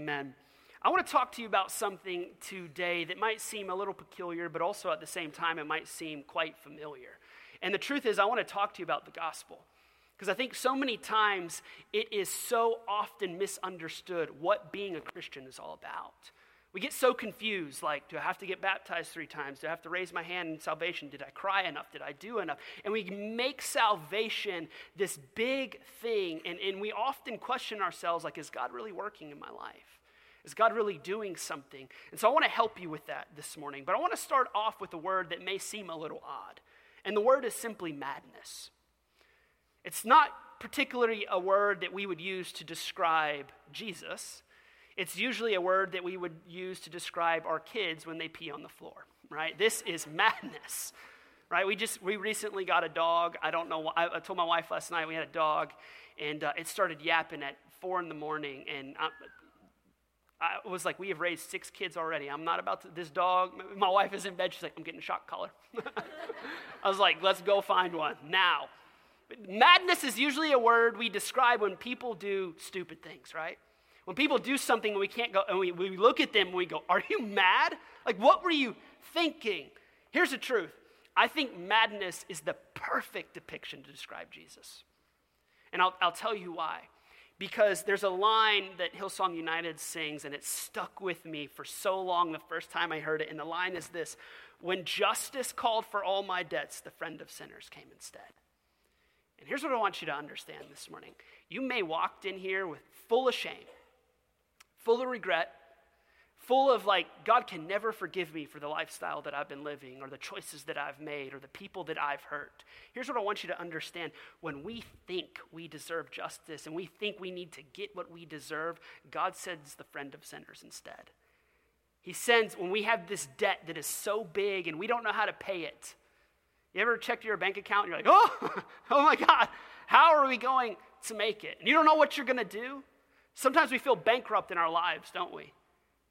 Amen. I want to talk to you about something today that might seem a little peculiar, but also at the same time, it might seem quite familiar. And the truth is, I want to talk to you about the gospel. Because I think so many times it is so often misunderstood what being a Christian is all about. We get so confused like, do I have to get baptized three times? Do I have to raise my hand in salvation? Did I cry enough? Did I do enough? And we make salvation this big thing. And, and we often question ourselves like, is God really working in my life? Is God really doing something? And so I want to help you with that this morning. But I want to start off with a word that may seem a little odd. And the word is simply madness. It's not particularly a word that we would use to describe Jesus. It's usually a word that we would use to describe our kids when they pee on the floor, right? This is madness, right? We just, we recently got a dog. I don't know. I, I told my wife last night we had a dog, and uh, it started yapping at four in the morning, and I, I was like, we have raised six kids already. I'm not about to, this dog. My wife is in bed. She's like, I'm getting a shock collar. I was like, let's go find one now. Madness is usually a word we describe when people do stupid things, right? When people do something and we can't go, and we, we look at them and we go, Are you mad? Like, what were you thinking? Here's the truth I think madness is the perfect depiction to describe Jesus. And I'll, I'll tell you why. Because there's a line that Hillsong United sings, and it stuck with me for so long the first time I heard it. And the line is this When justice called for all my debts, the friend of sinners came instead. And here's what I want you to understand this morning. You may walked in here with full of shame full of regret, full of like, God can never forgive me for the lifestyle that I've been living or the choices that I've made or the people that I've hurt. Here's what I want you to understand when we think we deserve justice and we think we need to get what we deserve, God sends the friend of sinners instead. He sends, when we have this debt that is so big and we don't know how to pay it. You ever checked your bank account and you're like, oh, oh my God, how are we going to make it? And you don't know what you're going to do? Sometimes we feel bankrupt in our lives, don't we?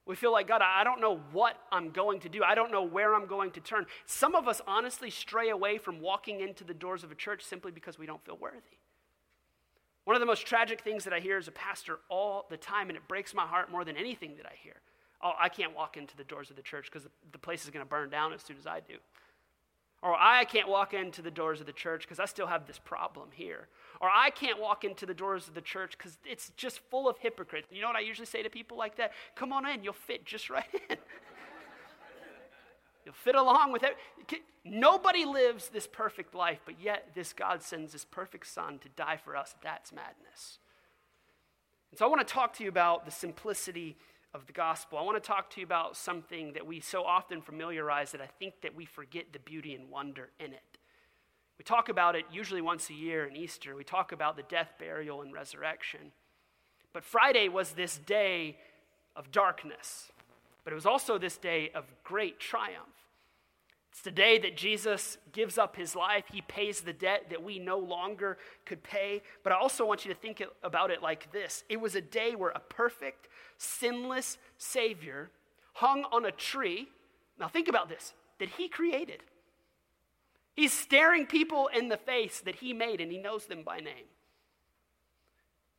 We feel like, God, I don't know what I'm going to do. I don't know where I'm going to turn. Some of us honestly stray away from walking into the doors of a church simply because we don't feel worthy. One of the most tragic things that I hear as a pastor all the time, and it breaks my heart more than anything that I hear. Oh, I can't walk into the doors of the church because the place is going to burn down as soon as I do. Or I can't walk into the doors of the church because I still have this problem here. Or I can't walk into the doors of the church because it's just full of hypocrites. You know what I usually say to people like that? Come on in, you'll fit just right in. you'll fit along with it. Nobody lives this perfect life, but yet this God sends this perfect Son to die for us. That's madness. And so I want to talk to you about the simplicity of the gospel. I want to talk to you about something that we so often familiarize that I think that we forget the beauty and wonder in it. We talk about it usually once a year in Easter. We talk about the death, burial, and resurrection. But Friday was this day of darkness, but it was also this day of great triumph. It's the day that Jesus gives up his life. He pays the debt that we no longer could pay. But I also want you to think about it like this it was a day where a perfect, sinless Savior hung on a tree. Now, think about this that he created. He's staring people in the face that he made and he knows them by name.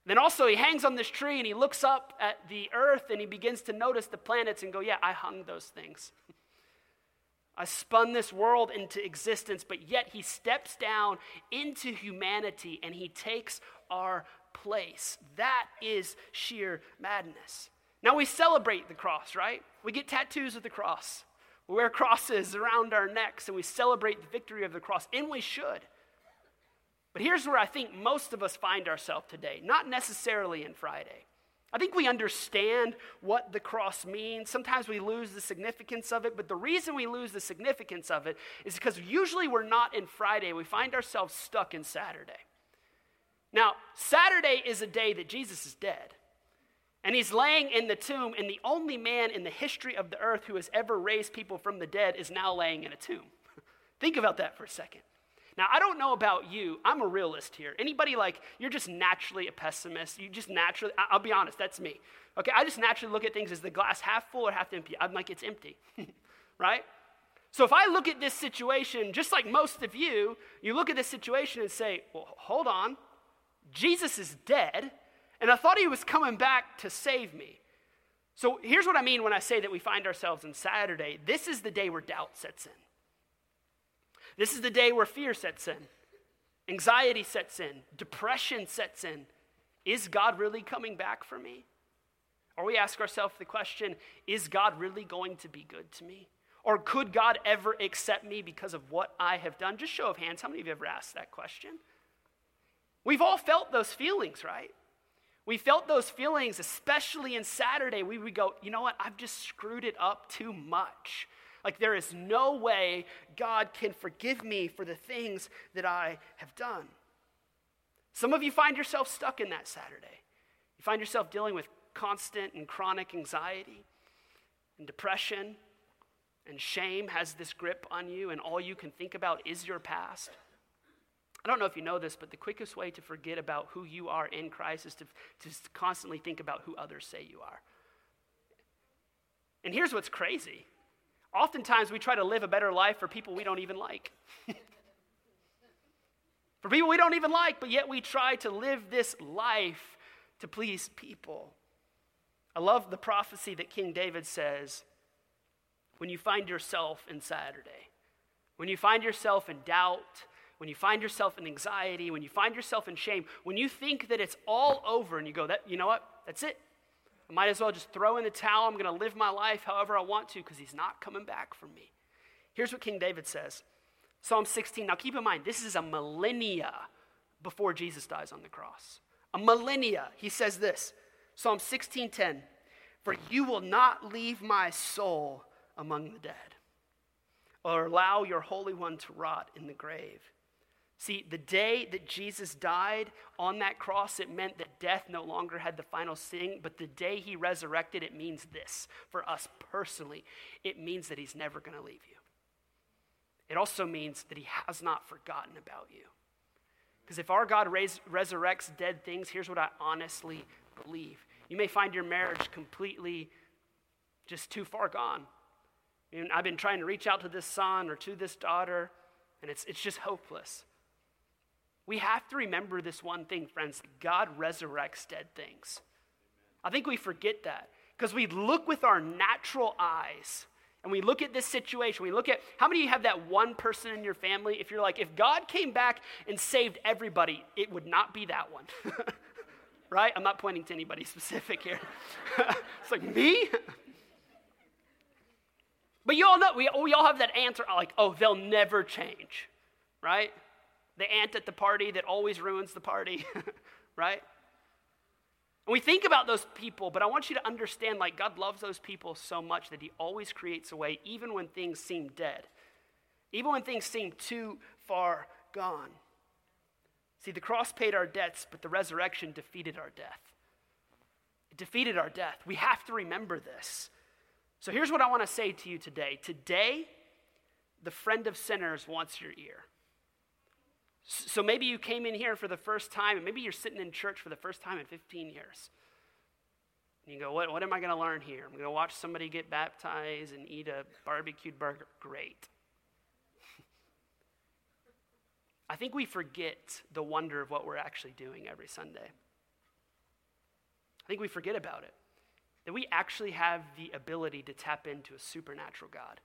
Then also, he hangs on this tree and he looks up at the earth and he begins to notice the planets and go, Yeah, I hung those things. I spun this world into existence, but yet he steps down into humanity and he takes our place. That is sheer madness. Now we celebrate the cross, right? We get tattoos of the cross. We wear crosses around our necks and we celebrate the victory of the cross, and we should. But here's where I think most of us find ourselves today, not necessarily in Friday. I think we understand what the cross means. Sometimes we lose the significance of it, but the reason we lose the significance of it is because usually we're not in Friday. We find ourselves stuck in Saturday. Now, Saturday is a day that Jesus is dead. And he's laying in the tomb, and the only man in the history of the earth who has ever raised people from the dead is now laying in a tomb. Think about that for a second. Now, I don't know about you. I'm a realist here. Anybody like, you're just naturally a pessimist. You just naturally, I'll be honest, that's me. Okay, I just naturally look at things as the glass half full or half empty. I'm like, it's empty, right? So if I look at this situation, just like most of you, you look at this situation and say, well, hold on. Jesus is dead. And I thought he was coming back to save me. So here's what I mean when I say that we find ourselves in Saturday. This is the day where doubt sets in. This is the day where fear sets in, anxiety sets in, depression sets in. Is God really coming back for me? Or we ask ourselves the question is God really going to be good to me? Or could God ever accept me because of what I have done? Just show of hands, how many of you ever asked that question? We've all felt those feelings, right? We felt those feelings, especially in Saturday. We would go, you know what? I've just screwed it up too much. Like, there is no way God can forgive me for the things that I have done. Some of you find yourself stuck in that Saturday. You find yourself dealing with constant and chronic anxiety and depression, and shame has this grip on you, and all you can think about is your past. I don't know if you know this, but the quickest way to forget about who you are in Christ is to, to constantly think about who others say you are. And here's what's crazy oftentimes we try to live a better life for people we don't even like. for people we don't even like, but yet we try to live this life to please people. I love the prophecy that King David says when you find yourself in Saturday, when you find yourself in doubt, when you find yourself in anxiety, when you find yourself in shame, when you think that it's all over and you go, that, you know what? That's it. I might as well just throw in the towel. I'm going to live my life however I want to because he's not coming back for me. Here's what King David says Psalm 16. Now keep in mind, this is a millennia before Jesus dies on the cross. A millennia. He says this Psalm 16:10. For you will not leave my soul among the dead, or allow your Holy One to rot in the grave. See, the day that Jesus died on that cross, it meant that death no longer had the final sting, but the day he resurrected, it means this for us personally. It means that he's never going to leave you. It also means that he has not forgotten about you. Because if our God res- resurrects dead things, here's what I honestly believe. You may find your marriage completely just too far gone. I mean, I've been trying to reach out to this son or to this daughter, and it's, it's just hopeless. We have to remember this one thing, friends God resurrects dead things. I think we forget that because we look with our natural eyes and we look at this situation. We look at how many of you have that one person in your family? If you're like, if God came back and saved everybody, it would not be that one. right? I'm not pointing to anybody specific here. it's like, me? but you all know, we, we all have that answer like, oh, they'll never change, right? The aunt at the party that always ruins the party, right? And we think about those people, but I want you to understand like God loves those people so much that He always creates a way, even when things seem dead, even when things seem too far gone. See, the cross paid our debts, but the resurrection defeated our death. It defeated our death. We have to remember this. So here's what I want to say to you today. Today, the friend of sinners wants your ear. So maybe you came in here for the first time, and maybe you're sitting in church for the first time in 15 years. And you go, What, what am I going to learn here? I'm going to watch somebody get baptized and eat a barbecued burger. Great. I think we forget the wonder of what we're actually doing every Sunday. I think we forget about it. That we actually have the ability to tap into a supernatural God.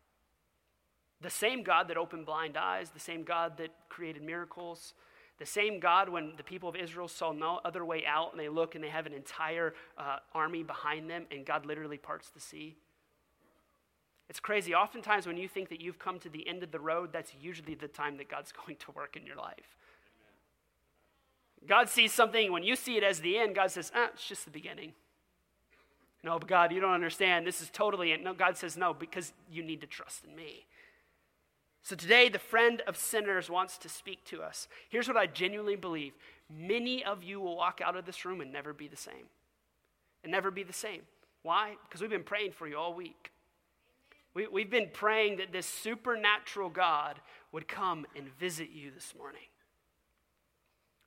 The same God that opened blind eyes, the same God that created miracles, the same God when the people of Israel saw no other way out and they look and they have an entire uh, army behind them and God literally parts the sea. It's crazy. Oftentimes, when you think that you've come to the end of the road, that's usually the time that God's going to work in your life. God sees something, when you see it as the end, God says, ah, it's just the beginning. No, but God, you don't understand. This is totally it. No, God says, no, because you need to trust in me. So today, the friend of sinners wants to speak to us. Here's what I genuinely believe many of you will walk out of this room and never be the same. And never be the same. Why? Because we've been praying for you all week. We, we've been praying that this supernatural God would come and visit you this morning.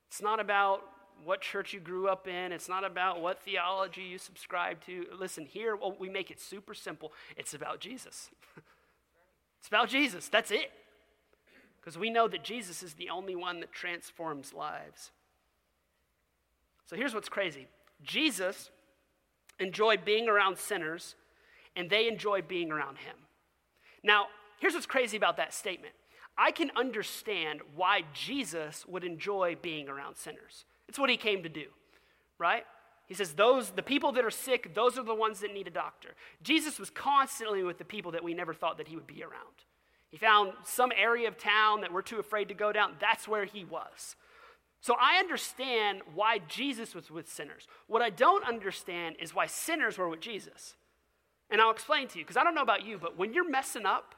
It's not about what church you grew up in. It's not about what theology you subscribe to. Listen, here well, we make it super simple. It's about Jesus. It's about Jesus. That's it. Because we know that Jesus is the only one that transforms lives. So here's what's crazy Jesus enjoyed being around sinners, and they enjoy being around him. Now, here's what's crazy about that statement I can understand why Jesus would enjoy being around sinners. It's what he came to do, right? He says, those, the people that are sick, those are the ones that need a doctor. Jesus was constantly with the people that we never thought that he would be around. He found some area of town that we're too afraid to go down. That's where he was. So I understand why Jesus was with sinners. What I don't understand is why sinners were with Jesus. And I'll explain to you, because I don't know about you, but when you're messing up,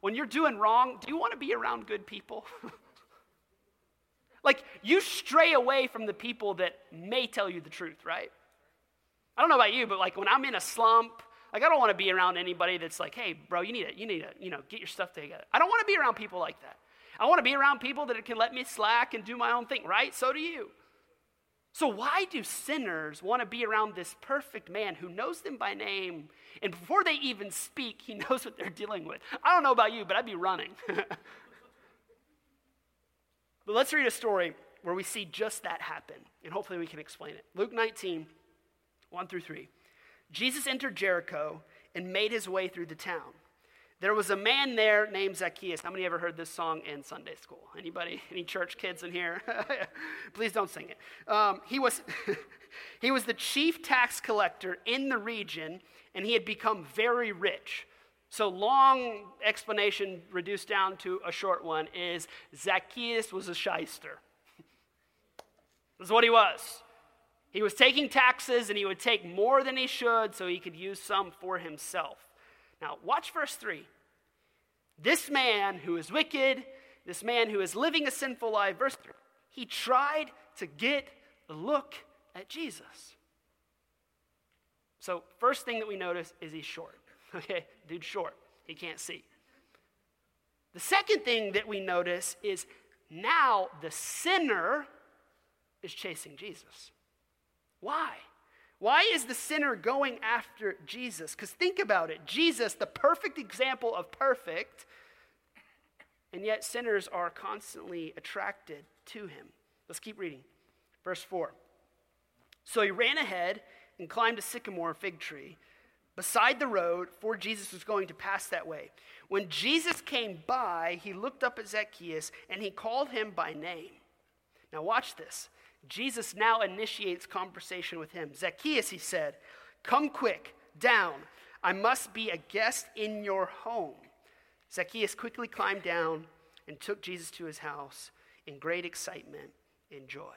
when you're doing wrong, do you want to be around good people? like, you stray away from the people that may tell you the truth, right? I don't know about you, but like when I'm in a slump, like I don't want to be around anybody that's like, hey, bro, you need it, you need to, you know, get your stuff together. I don't want to be around people like that. I want to be around people that can let me slack and do my own thing, right? So do you. So why do sinners want to be around this perfect man who knows them by name and before they even speak, he knows what they're dealing with? I don't know about you, but I'd be running. but let's read a story where we see just that happen, and hopefully we can explain it. Luke 19, 1 through 3. Jesus entered Jericho and made his way through the town. There was a man there named Zacchaeus. How many ever heard this song in Sunday school? Anybody? Any church kids in here? Please don't sing it. Um, he, was he was the chief tax collector in the region, and he had become very rich. So, long explanation reduced down to a short one is Zacchaeus was a shyster. this is what he was. He was taking taxes and he would take more than he should so he could use some for himself. Now, watch verse 3. This man who is wicked, this man who is living a sinful life, verse 3, he tried to get a look at Jesus. So, first thing that we notice is he's short. Okay, dude's short. He can't see. The second thing that we notice is now the sinner is chasing Jesus. Why? Why is the sinner going after Jesus? Because think about it Jesus, the perfect example of perfect, and yet sinners are constantly attracted to him. Let's keep reading. Verse 4. So he ran ahead and climbed a sycamore fig tree beside the road, for Jesus was going to pass that way. When Jesus came by, he looked up at Zacchaeus and he called him by name. Now, watch this. Jesus now initiates conversation with him. Zacchaeus, he said, Come quick, down. I must be a guest in your home. Zacchaeus quickly climbed down and took Jesus to his house in great excitement and joy.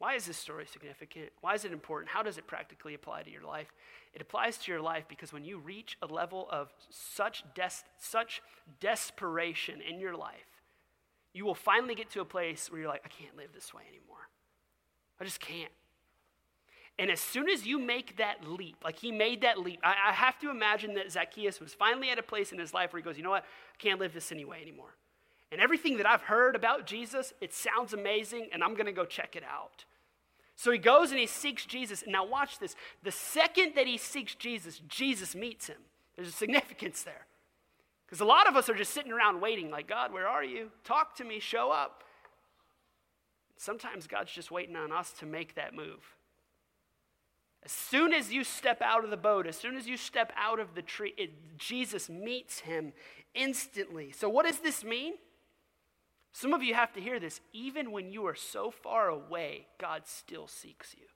Why is this story significant? Why is it important? How does it practically apply to your life? It applies to your life because when you reach a level of such, des- such desperation in your life, you will finally get to a place where you're like, I can't live this way anymore. I just can't. And as soon as you make that leap, like he made that leap, I, I, have to imagine that Zacchaeus was finally at a place in his life where he goes, you know what? I can't live this anyway anymore. And everything that I've heard about Jesus, it sounds amazing, and I'm going to go check it out. So he goes and he seeks Jesus. And now watch this. The second that he seeks Jesus, Jesus meets him. There's a significance there. Because a lot of us are just sitting around waiting, like, God, where are you? Talk to me, show up. Sometimes God's just waiting on us to make that move. As soon as you step out of the boat, as soon as you step out of the tree, it, Jesus meets him instantly. So, what does this mean? Some of you have to hear this. Even when you are so far away, God still seeks you.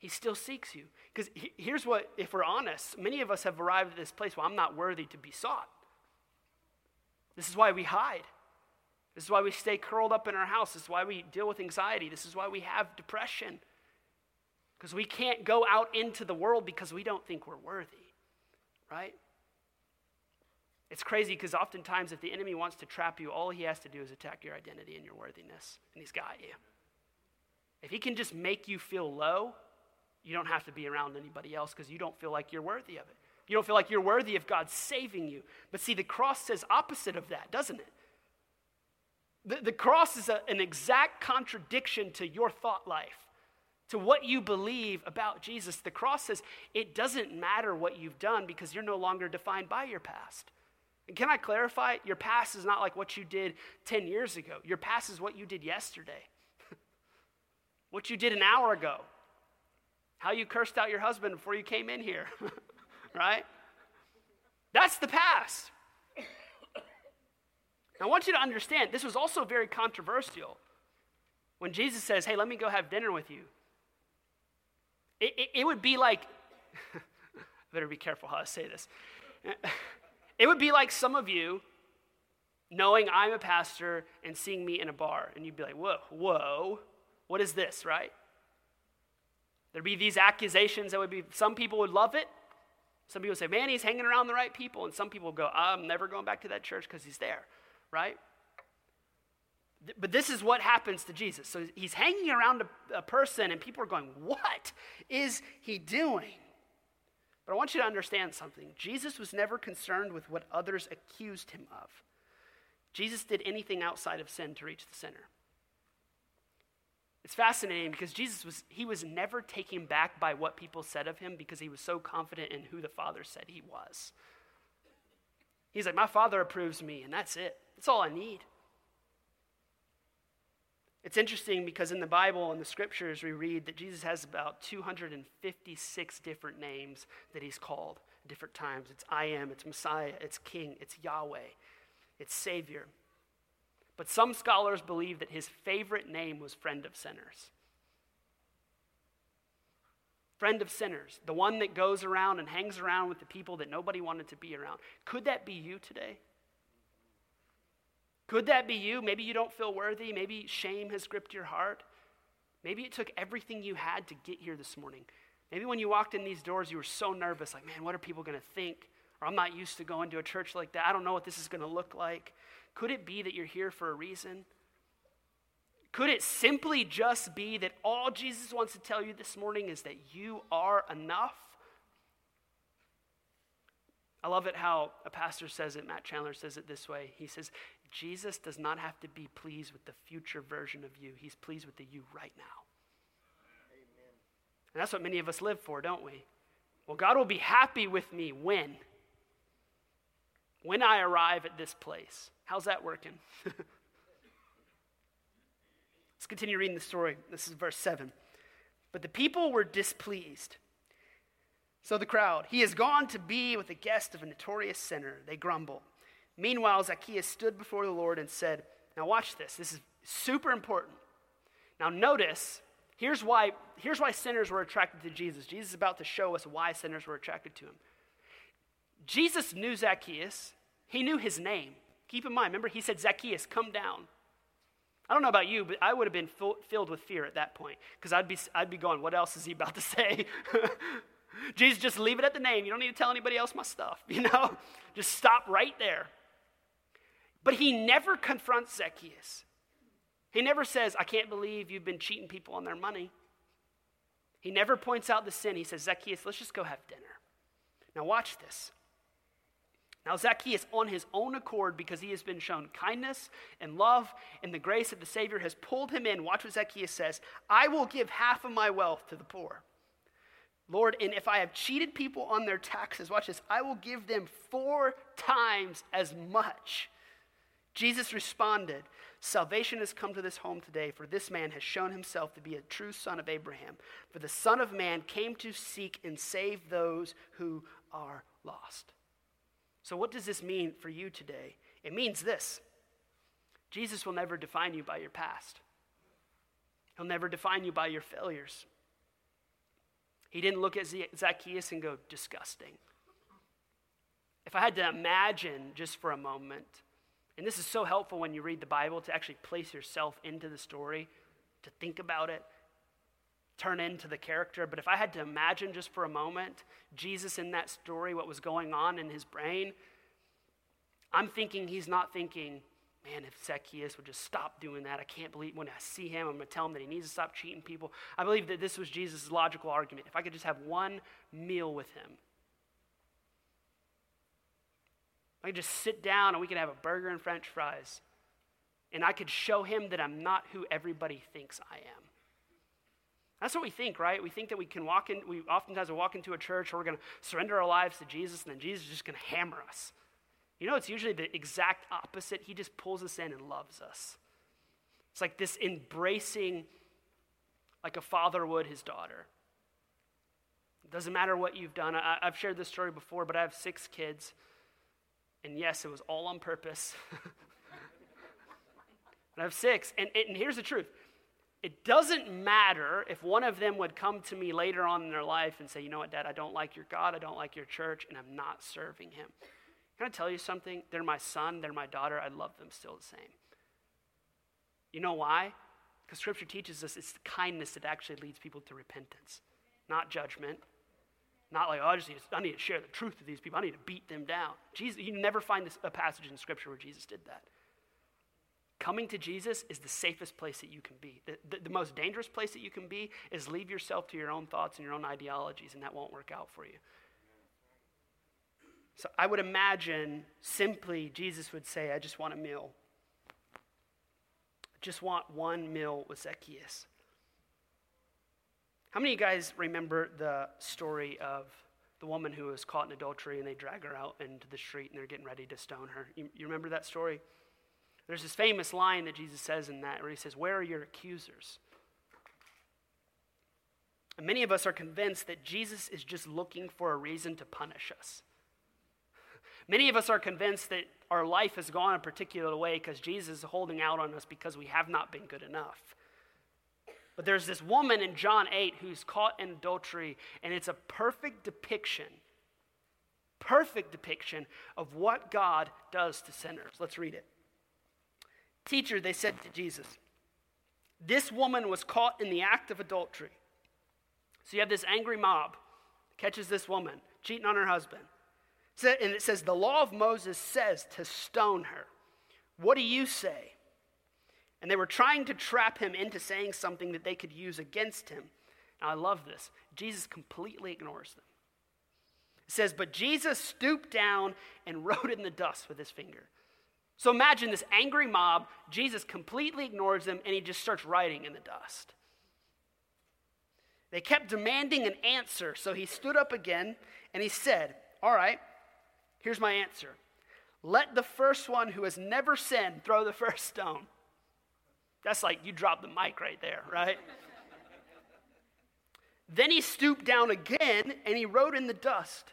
He still seeks you. Because here's what, if we're honest, many of us have arrived at this place where I'm not worthy to be sought. This is why we hide. This is why we stay curled up in our house. This is why we deal with anxiety. This is why we have depression. Because we can't go out into the world because we don't think we're worthy, right? It's crazy because oftentimes, if the enemy wants to trap you, all he has to do is attack your identity and your worthiness, and he's got you. If he can just make you feel low, you don't have to be around anybody else because you don't feel like you're worthy of it. You don't feel like you're worthy of God saving you. But see, the cross says opposite of that, doesn't it? The, the cross is a, an exact contradiction to your thought life, to what you believe about Jesus. The cross says it doesn't matter what you've done because you're no longer defined by your past. And can I clarify? Your past is not like what you did 10 years ago. Your past is what you did yesterday, what you did an hour ago. How you cursed out your husband before you came in here, right? That's the past. Now, I want you to understand this was also very controversial. When Jesus says, Hey, let me go have dinner with you, it, it, it would be like, I better be careful how I say this. It would be like some of you knowing I'm a pastor and seeing me in a bar, and you'd be like, Whoa, whoa, what is this, right? There'd be these accusations that would be, some people would love it. Some people would say, Man, he's hanging around the right people. And some people go, I'm never going back to that church because he's there right? But this is what happens to Jesus. So he's hanging around a, a, person, and people are going, What is he doing? But I want you to understand something. Jesus was never concerned with what others accused him of. Jesus did anything outside of sin to reach the sinner. It's fascinating because Jesus was he was never taken back by what people said of him because he was so confident in who the Father said he was. He's like, My Father approves me, and that's it. That's all I need. It's interesting because in the Bible and the scriptures, we read that Jesus has about 256 different names that he's called at different times. It's I am, it's Messiah, it's King, it's Yahweh, it's Savior. But some scholars believe that his favorite name was Friend of Sinners. Friend of sinners, the one that goes around and hangs around with the people that nobody wanted to be around. Could that be you today? Could that be you? Maybe you don't feel worthy. Maybe shame has gripped your heart. Maybe it took everything you had to get here this morning. Maybe when you walked in these doors, you were so nervous, like, man, what are people going to think? Or I'm not used to going to a church like that. I don't know what this is going to look like. Could it be that you're here for a reason? Could it simply just be that all Jesus wants to tell you this morning is that you are enough? I love it how a pastor says it, Matt Chandler says it this way. He says, Jesus does not have to be pleased with the future version of you, he's pleased with the you right now. Amen. And that's what many of us live for, don't we? Well, God will be happy with me when? When I arrive at this place. How's that working? Let's continue reading the story. This is verse 7. But the people were displeased. So the crowd, he has gone to be with the guest of a notorious sinner. They grumble. Meanwhile, Zacchaeus stood before the Lord and said, Now watch this. This is super important. Now notice, here's why, here's why sinners were attracted to Jesus. Jesus is about to show us why sinners were attracted to him. Jesus knew Zacchaeus, he knew his name. Keep in mind, remember, he said, Zacchaeus, come down. I don't know about you, but I would have been filled with fear at that point because I'd be, I'd be going, what else is he about to say? Jesus, just leave it at the name. You don't need to tell anybody else my stuff, you know? Just stop right there. But he never confronts Zacchaeus. He never says, I can't believe you've been cheating people on their money. He never points out the sin. He says, Zacchaeus, let's just go have dinner. Now, watch this. Now, Zacchaeus, on his own accord, because he has been shown kindness and love and the grace of the Savior, has pulled him in. Watch what Zacchaeus says I will give half of my wealth to the poor. Lord, and if I have cheated people on their taxes, watch this, I will give them four times as much. Jesus responded, Salvation has come to this home today, for this man has shown himself to be a true son of Abraham. For the Son of Man came to seek and save those who are lost. So, what does this mean for you today? It means this Jesus will never define you by your past, He'll never define you by your failures. He didn't look at Zacchaeus and go, disgusting. If I had to imagine just for a moment, and this is so helpful when you read the Bible to actually place yourself into the story, to think about it, turn into the character. But if I had to imagine just for a moment Jesus in that story, what was going on in his brain, I'm thinking he's not thinking, man, if Zacchaeus would just stop doing that, I can't believe when I see him, I'm going to tell him that he needs to stop cheating people. I believe that this was Jesus' logical argument. If I could just have one meal with him, I could just sit down and we could have a burger and french fries. And I could show him that I'm not who everybody thinks I am. That's what we think, right? We think that we can walk in, we oftentimes walk into a church where we're going to surrender our lives to Jesus and then Jesus is just going to hammer us. You know, it's usually the exact opposite. He just pulls us in and loves us. It's like this embracing, like a father would his daughter. It doesn't matter what you've done. I, have shared this story before, but I have six kids. And yes, it was all on purpose. I have six. And, and here's the truth it doesn't matter if one of them would come to me later on in their life and say, you know what, Dad, I don't like your God, I don't like your church, and I'm not serving him. Can I tell you something? They're my son, they're my daughter, I love them still the same. You know why? Because Scripture teaches us it's the kindness that actually leads people to repentance, not judgment. Not like, oh, I just need to, I need to share the truth with these people. I need to beat them down. Jesus, you never find this, a passage in Scripture where Jesus did that. Coming to Jesus is the safest place that you can be. The, the, the, most dangerous place that you can be is leave yourself to your own thoughts and your own ideologies, and that won't work out for you. So I would imagine simply Jesus would say, I just want a meal. I just want one meal with Zacchaeus. How many of you guys remember the story of the woman who was caught in adultery and they drag her out into the street and they're getting ready to stone her? You, you remember that story? There's this famous line that Jesus says in that where he says, Where are your accusers? And many of us are convinced that Jesus is just looking for a reason to punish us. Many of us are convinced that our life has gone a particular way because Jesus is holding out on us because we have not been good enough. But there's this woman in John 8 who's caught in adultery, and it's a perfect depiction, perfect depiction of what God does to sinners. Let's read it. Teacher, they said to Jesus, this woman was caught in the act of adultery. So you have this angry mob catches this woman cheating on her husband. And it says, The law of Moses says to stone her. What do you say? And they were trying to trap him into saying something that they could use against him. Now, I love this. Jesus completely ignores them. It says, But Jesus stooped down and wrote in the dust with his finger. So imagine this angry mob. Jesus completely ignores them and he just starts writing in the dust. They kept demanding an answer, so he stood up again and he said, All right, here's my answer. Let the first one who has never sinned throw the first stone. That's like you dropped the mic right there, right? then he stooped down again and he wrote in the dust.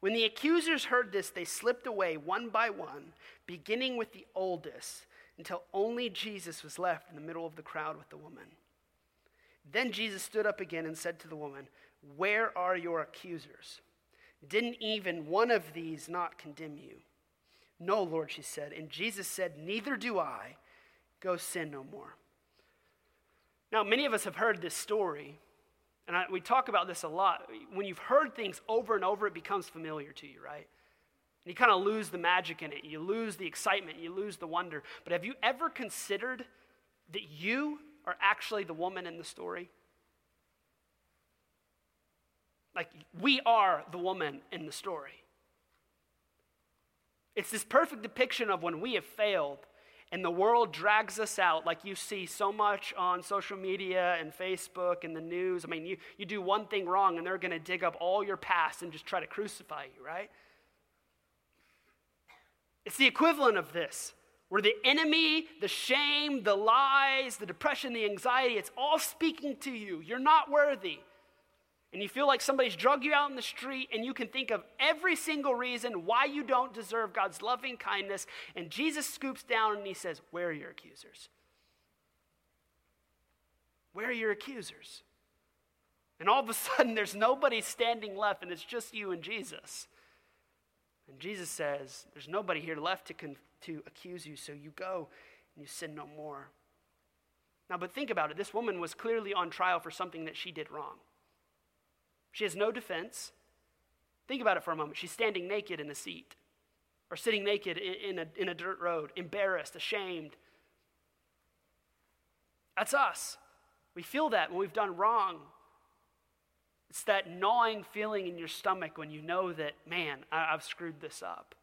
When the accusers heard this, they slipped away one by one, beginning with the oldest, until only Jesus was left in the middle of the crowd with the woman. Then Jesus stood up again and said to the woman, Where are your accusers? Didn't even one of these not condemn you? No, Lord, she said. And Jesus said, Neither do I. Go sin no more. Now, many of us have heard this story, and I, we talk about this a lot. When you've heard things over and over, it becomes familiar to you, right? And you kind of lose the magic in it. You lose the excitement. You lose the wonder. But have you ever considered that you are actually the woman in the story? Like, we are the woman in the story. It's this perfect depiction of when we have failed and the world drags us out like you see so much on social media and Facebook and the news. I mean, you, you do one thing wrong and they're going to dig up all your past and just try to crucify you, right? It's the equivalent of this, where the enemy, the shame, the lies, the depression, the anxiety, it's all speaking to you. You're not worthy and you feel like somebody's drug you out in the street, and you can think of every single reason why you don't deserve God's loving kindness, and Jesus scoops down and he says, Where are your accusers? Where are your accusers? And all of a sudden, there's nobody standing left, and it's just you and Jesus. And Jesus says, There's nobody here left to, con- to accuse you, so you go and you sin no more. Now, but think about it. This woman was clearly on trial for something that she did wrong. She has no defense. Think about it for a moment. She's standing naked in a seat or sitting naked in, a, in a dirt road, embarrassed, ashamed. That's us. We feel that when we've done wrong. It's that gnawing feeling in your stomach when you know that, man, I, I've screwed this up.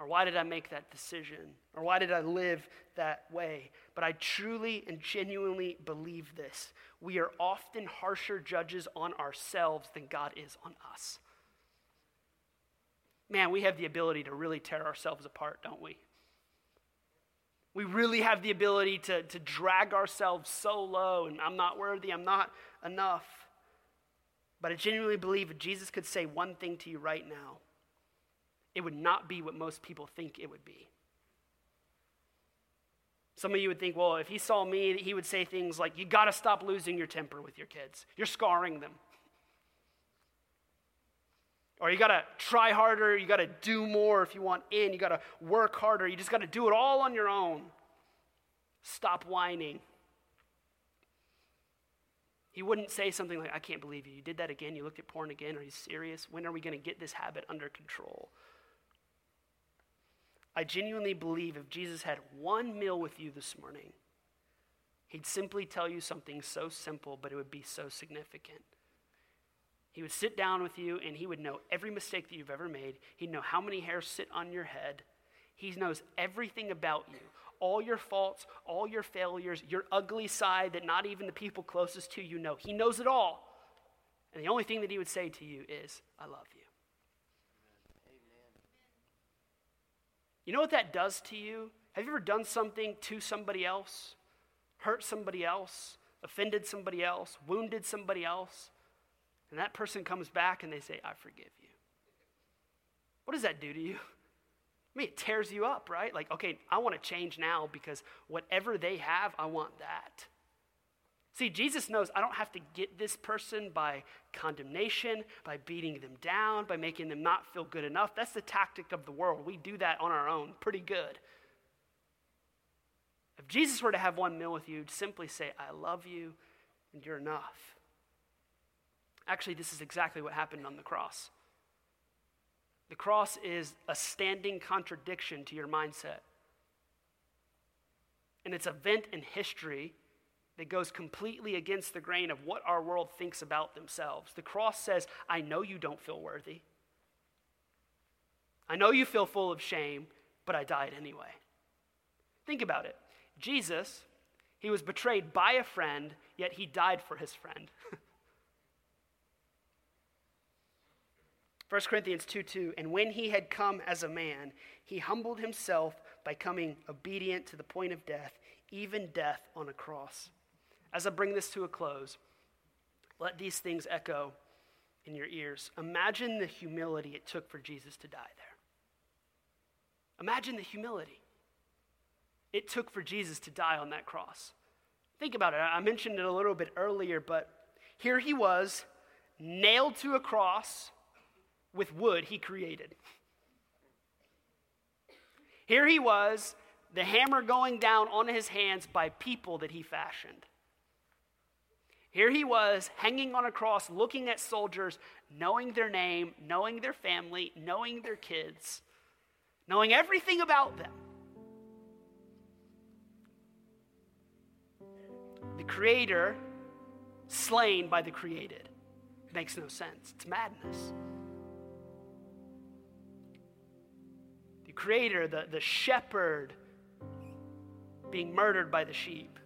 Or why did I make that decision? Or why did I live that way? But I truly and genuinely believe this. We are often harsher judges on ourselves than God is on us. Man, we have the ability to really tear ourselves apart, don't we? We really have the ability to, to drag ourselves so low, and I'm not worthy, I'm not enough. But I genuinely believe if Jesus could say one thing to you right now, it would not be what most people think it would be. Some of you would think, well, if he saw me, he would say things like, you got to stop losing your temper with your kids. You're scarring them. Or you got to try harder, you got to do more if you want in, you got to work harder, you just got to do it all on your own. Stop whining. He wouldn't say something like, I can't believe you. You did that again. You looked at porn again. Are you serious? When are we going to get this habit under control? I genuinely believe if Jesus had one meal with you this morning, he'd simply tell you something so simple, but it would be so significant. He would sit down with you and he would know every mistake that you've ever made. He'd know how many hairs sit on your head. He knows everything about you all your faults, all your failures, your ugly side that not even the people closest to you know. He knows it all. And the only thing that he would say to you is, I love you. You know what that does to you? Have you ever done something to somebody else, hurt somebody else, offended somebody else, wounded somebody else, and that person comes back and they say, I forgive you? What does that do to you? I mean, it tears you up, right? Like, okay, I want to change now because whatever they have, I want that. See, Jesus knows I don't have to get this person by condemnation, by beating them down, by making them not feel good enough. That's the tactic of the world. We do that on our own pretty good. If Jesus were to have one meal with you, simply say, I love you and you're enough. Actually, this is exactly what happened on the cross. The cross is a standing contradiction to your mindset. And it's an event in history that goes completely against the grain of what our world thinks about themselves. The cross says, I know you don't feel worthy. I know you feel full of shame, but I died anyway. Think about it. Jesus, he was betrayed by a friend, yet he died for his friend. 1 Corinthians 2 2, and when he had come as a man, he humbled himself by coming obedient to the point of death, even death on a cross. As I bring this to a close, let these things echo in your ears. Imagine the humility it took for Jesus to die there. Imagine the humility it took for Jesus to die on that cross. Think about it. I mentioned it a little bit earlier, but here he was, nailed to a cross with wood he created. Here he was, the hammer going down on his hands by people that he fashioned. Here he was, hanging on a cross, looking at soldiers, knowing their name, knowing their family, knowing their kids, knowing everything about them. The Creator slain by the created. Makes no sense. It's madness. the creator, the, the shepherd, being murdered by the sheep.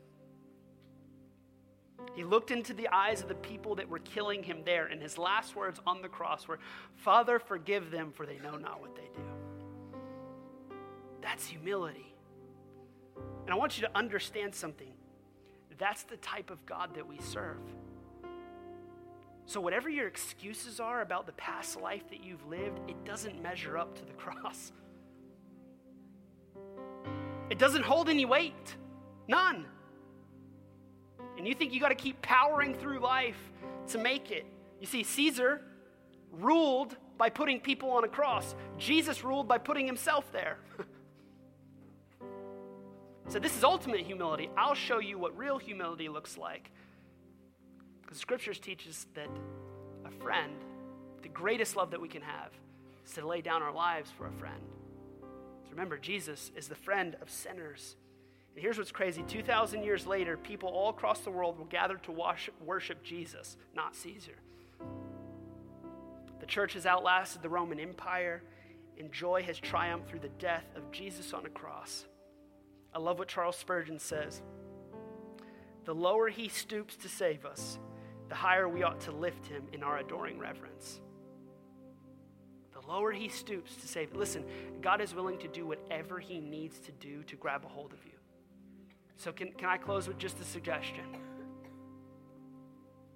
He looked into the eyes of the people that were killing him there, and his last words on the cross were, Father, forgive them, for they know not what they do. That's humility. And I want you to understand something. That's the type of God that we serve. So, whatever your excuses are about the past life that you've lived, it doesn't measure up to the cross. It doesn't hold any weight, none. And you think you got to keep powering through life to make it. You see, Caesar ruled by putting people on a cross, Jesus ruled by putting himself there. so, this is ultimate humility. I'll show you what real humility looks like. Because scriptures teaches that a friend, the greatest love that we can have, is to lay down our lives for a friend. So Remember, Jesus is the friend of sinners. And here's what's crazy 2,000 years later, people all across the world will gather to worship Jesus, not Caesar. The church has outlasted the Roman Empire, and joy has triumphed through the death of Jesus on a cross. I love what Charles Spurgeon says The lower he stoops to save us, the higher we ought to lift him in our adoring reverence The lower he stoops to save. Listen, God is willing to do whatever he needs to do to grab a hold of you. So, can, can I close with just a suggestion?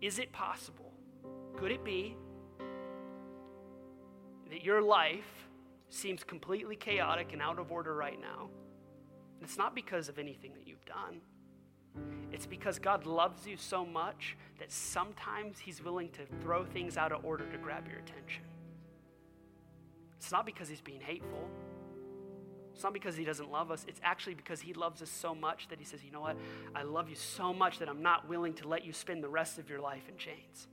Is it possible? Could it be that your life seems completely chaotic and out of order right now? It's not because of anything that you've done. It's because God loves you so much that sometimes He's willing to throw things out of order to grab your attention. It's not because He's being hateful. It's not because He doesn't love us. It's actually because He loves us so much that He says, you know what? I love you so much that I'm not willing to let you spend the rest of your life in chains.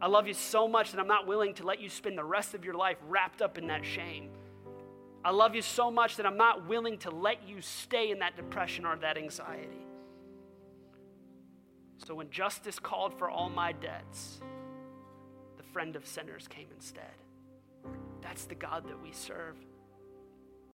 I love you so much that I'm not willing to let you spend the rest of your life wrapped up in that shame. I love you so much that I'm not willing to let you stay in that depression or that anxiety. So when justice called for all my debts, the friend of sinners came instead. That's the God that we serve.